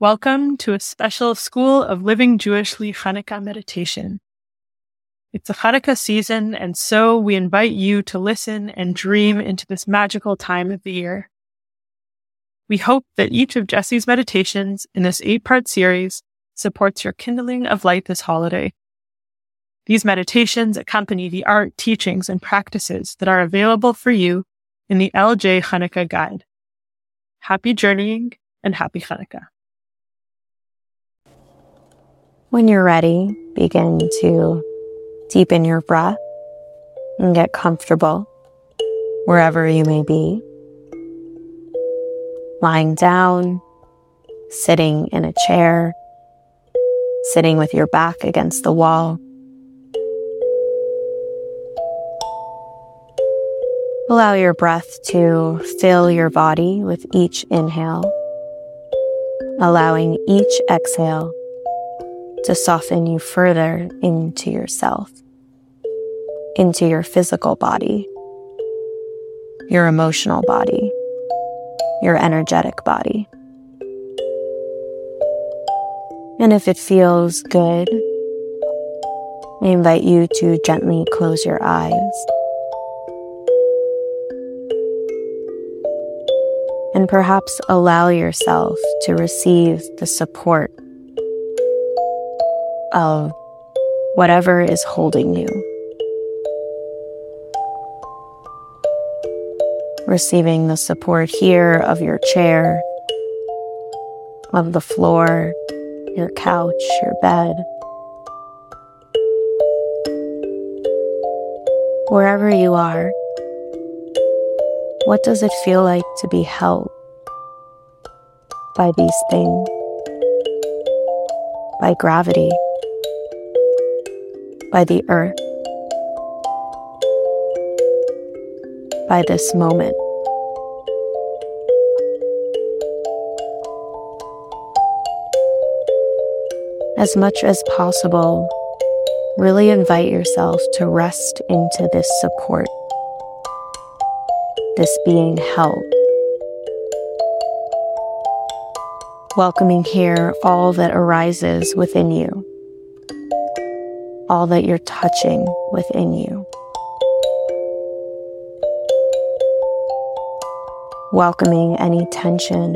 Welcome to a special School of Living Jewishly Hanukkah meditation. It's a Hanukkah season, and so we invite you to listen and dream into this magical time of the year. We hope that each of Jessie's meditations in this eight part series supports your kindling of light this holiday. These meditations accompany the art, teachings, and practices that are available for you in the LJ Hanukkah Guide. Happy journeying and happy Hanukkah. When you're ready, begin to deepen your breath and get comfortable wherever you may be. Lying down, sitting in a chair, sitting with your back against the wall. Allow your breath to fill your body with each inhale, allowing each exhale to soften you further into yourself, into your physical body, your emotional body, your energetic body. And if it feels good, I invite you to gently close your eyes. And perhaps allow yourself to receive the support of whatever is holding you. Receiving the support here of your chair, of the floor, your couch, your bed. Wherever you are, what does it feel like to be held by these things? By gravity? By the earth, by this moment. As much as possible, really invite yourself to rest into this support, this being held. Welcoming here all that arises within you all that you're touching within you. Welcoming any tension,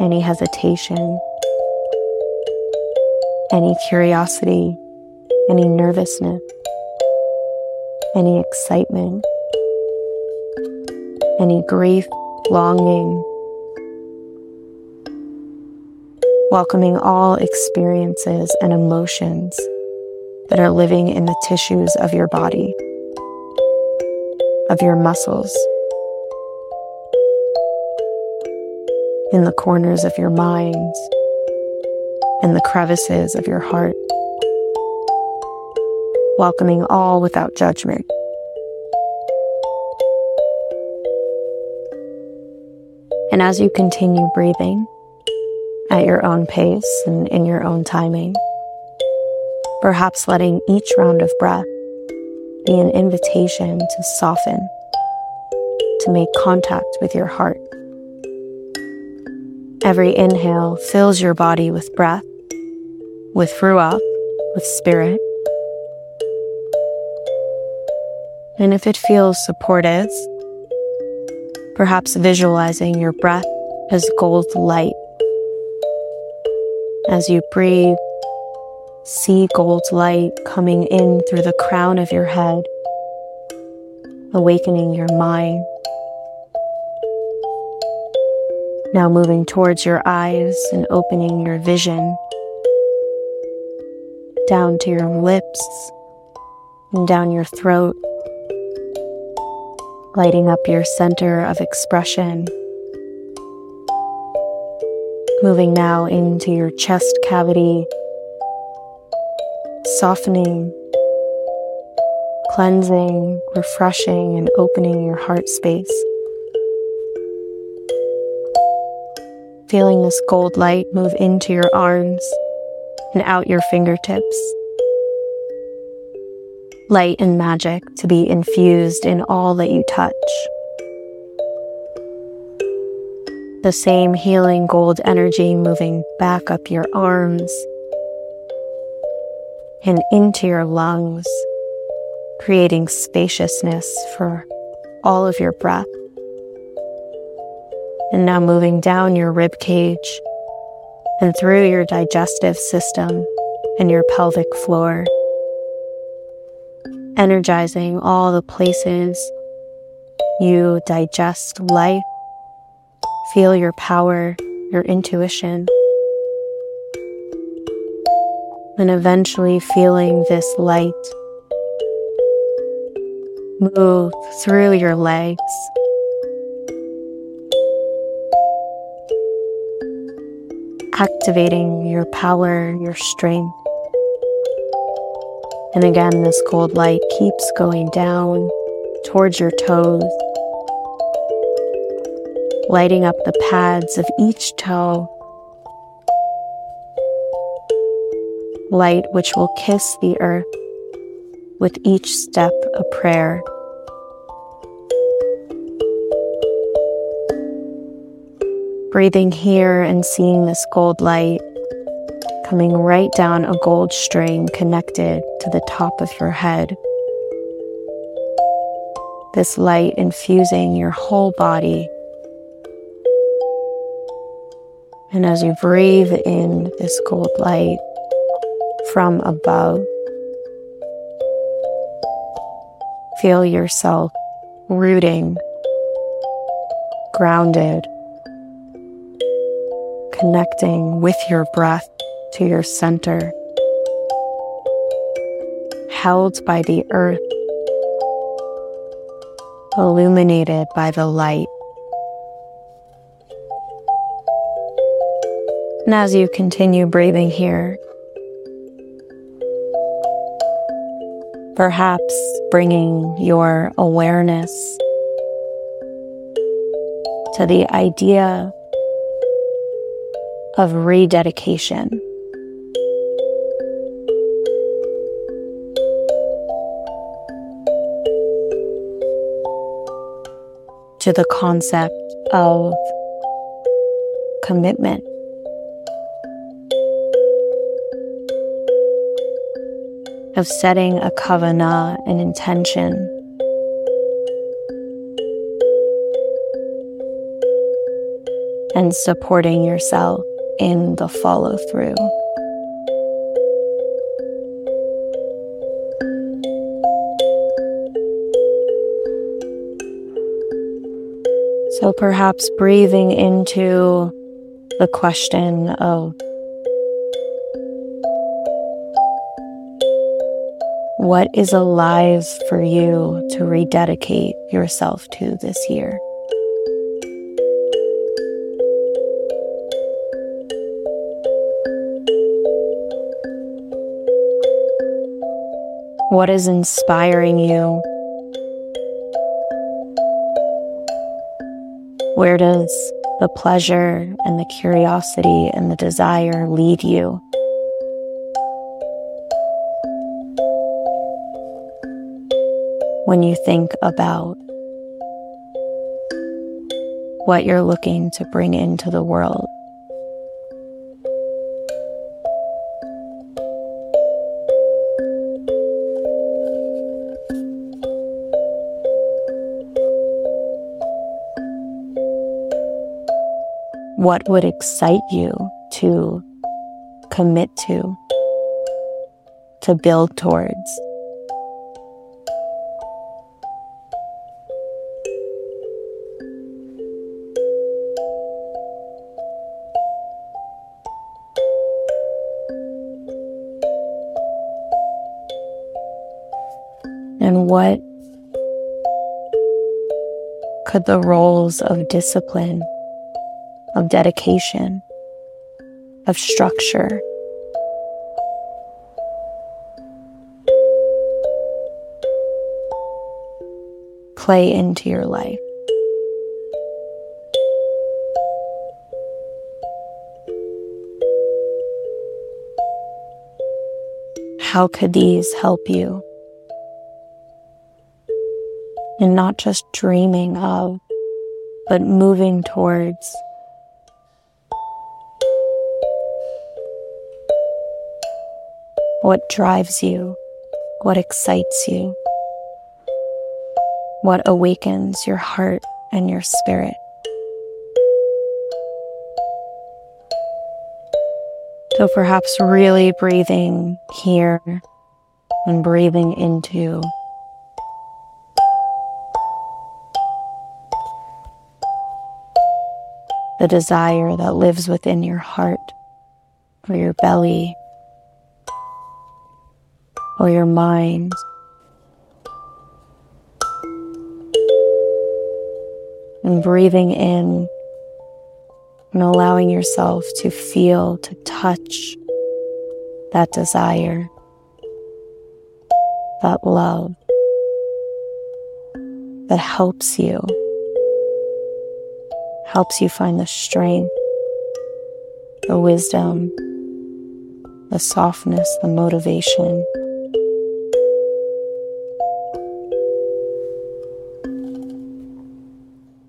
any hesitation, any curiosity, any nervousness, any excitement, any grief, longing, welcoming all experiences and emotions that are living in the tissues of your body, of your muscles, in the corners of your mind, in the crevices of your heart, welcoming all without judgment. And as you continue breathing at your own pace and in your own timing, perhaps letting each round of breath be an invitation to soften, to make contact with your heart. Every inhale fills your body with breath, with ruach, with spirit. And if it feels supportive, perhaps visualizing your breath as gold light. As you breathe, See gold light coming in through the crown of your head, awakening your mind. Now moving towards your eyes and opening your vision down to your lips and down your throat, lighting up your center of expression. Moving now into your chest cavity softening, cleansing, refreshing, and opening your heart space. Feeling this gold light move into your arms and out your fingertips. Light and magic to be infused in all that you touch. The same healing gold energy moving back up your arms and into your lungs, creating spaciousness for all of your breath. And now moving down your rib cage and through your digestive system and your pelvic floor, energizing all the places you digest life, feel your power, your intuition, and eventually feeling this light move through your legs. Activating your power, your strength. And again, this cold light keeps going down towards your toes, lighting up the pads of each toe. Light which will kiss the earth with each step a prayer. Breathing here and seeing this gold light coming right down a gold string connected to the top of your head. This light infusing your whole body. And as you breathe in this gold light from above, feel yourself rooting, grounded, connecting with your breath to your center, held by the earth, illuminated by the light. And as you continue breathing here, perhaps bringing your awareness to the idea of rededication. To the concept of commitment. Of setting a kavana, an intention. And supporting yourself in the follow through. So perhaps breathing into the question of what is alive for you to rededicate yourself to this year. What is inspiring you? Where does the pleasure and the curiosity and the desire lead you? When you think about what you're looking to bring into the world. what would excite you to commit to, to build towards. What could the roles of discipline of dedication, of structure. Play into your life. How could these help you? and not just dreaming of, but moving towards. What drives you? What excites you? What awakens your heart and your spirit? So perhaps really breathing here and breathing into the desire that lives within your heart or your belly or your mind. And breathing in and allowing yourself to feel, to touch that desire, that love that helps you, helps you find the strength, the wisdom, the softness, the motivation.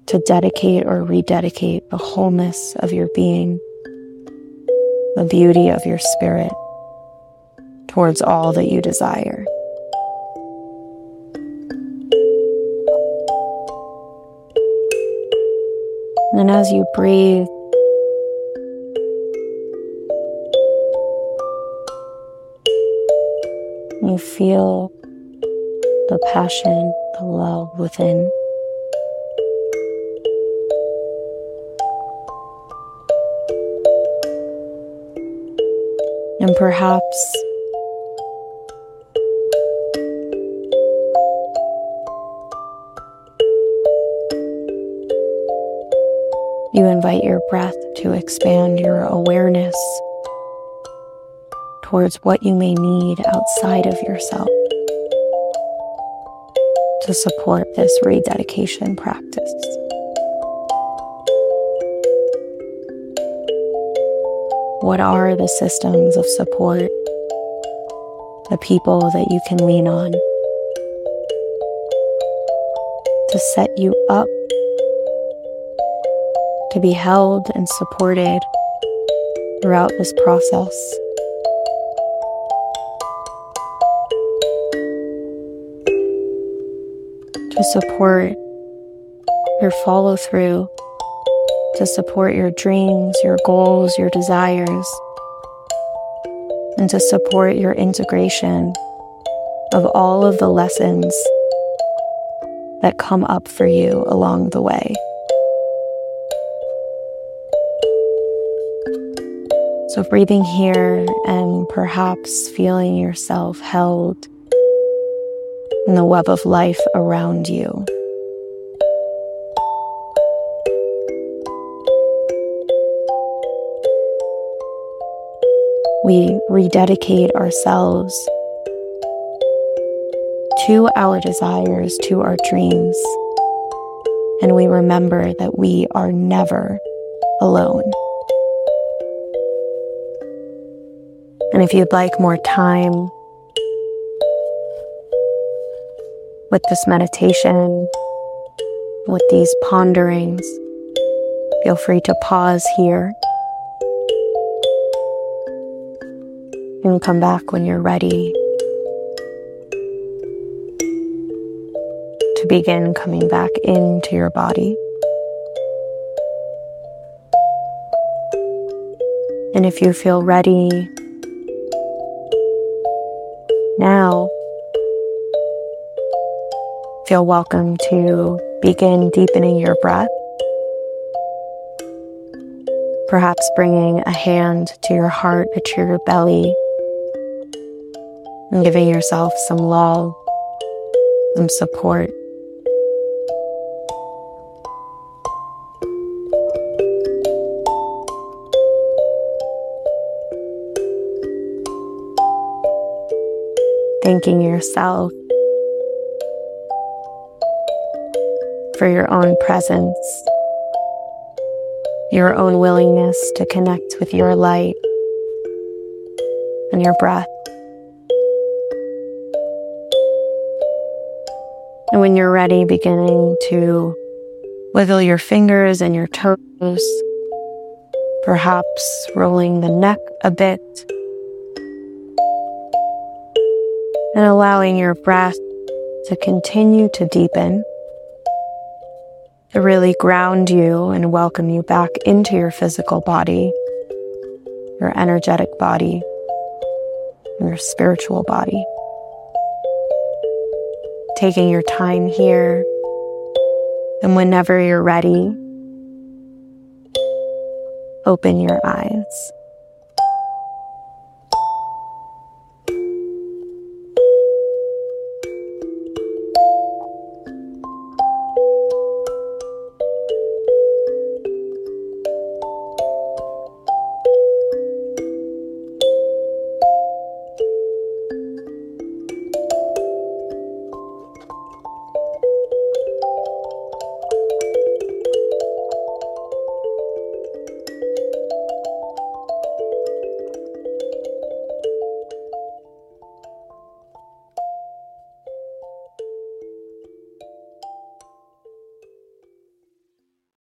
to dedicate or rededicate the wholeness of your being, the beauty of your spirit towards all that you desire. And as you breathe, you feel the passion, the love within. And perhaps you invite your breath to expand your awareness towards what you may need outside of yourself to support this rededication practice. What are the systems of support, the people that you can lean on to set you up to be held and supported throughout this process? To support your follow through to support your dreams, your goals, your desires, and to support your integration of all of the lessons that come up for you along the way. So, breathing here and perhaps feeling yourself held in the web of life around you. we rededicate ourselves to our desires, to our dreams, and we remember that we are never alone. And if you'd like more time with this meditation, with these ponderings, feel free to pause here and come back when you're ready to begin coming back into your body. And if you feel ready now, feel welcome to begin deepening your breath. Perhaps bringing a hand to your heart, to your belly, and giving yourself some love, some support. Thanking yourself for your own presence, your own willingness to connect with your light and your breath. And when you're ready, beginning to wiggle your fingers and your toes, perhaps rolling the neck a bit, and allowing your breath to continue to deepen, to really ground you and welcome you back into your physical body, your energetic body, your spiritual body. Taking your time here, and whenever you're ready, open your eyes.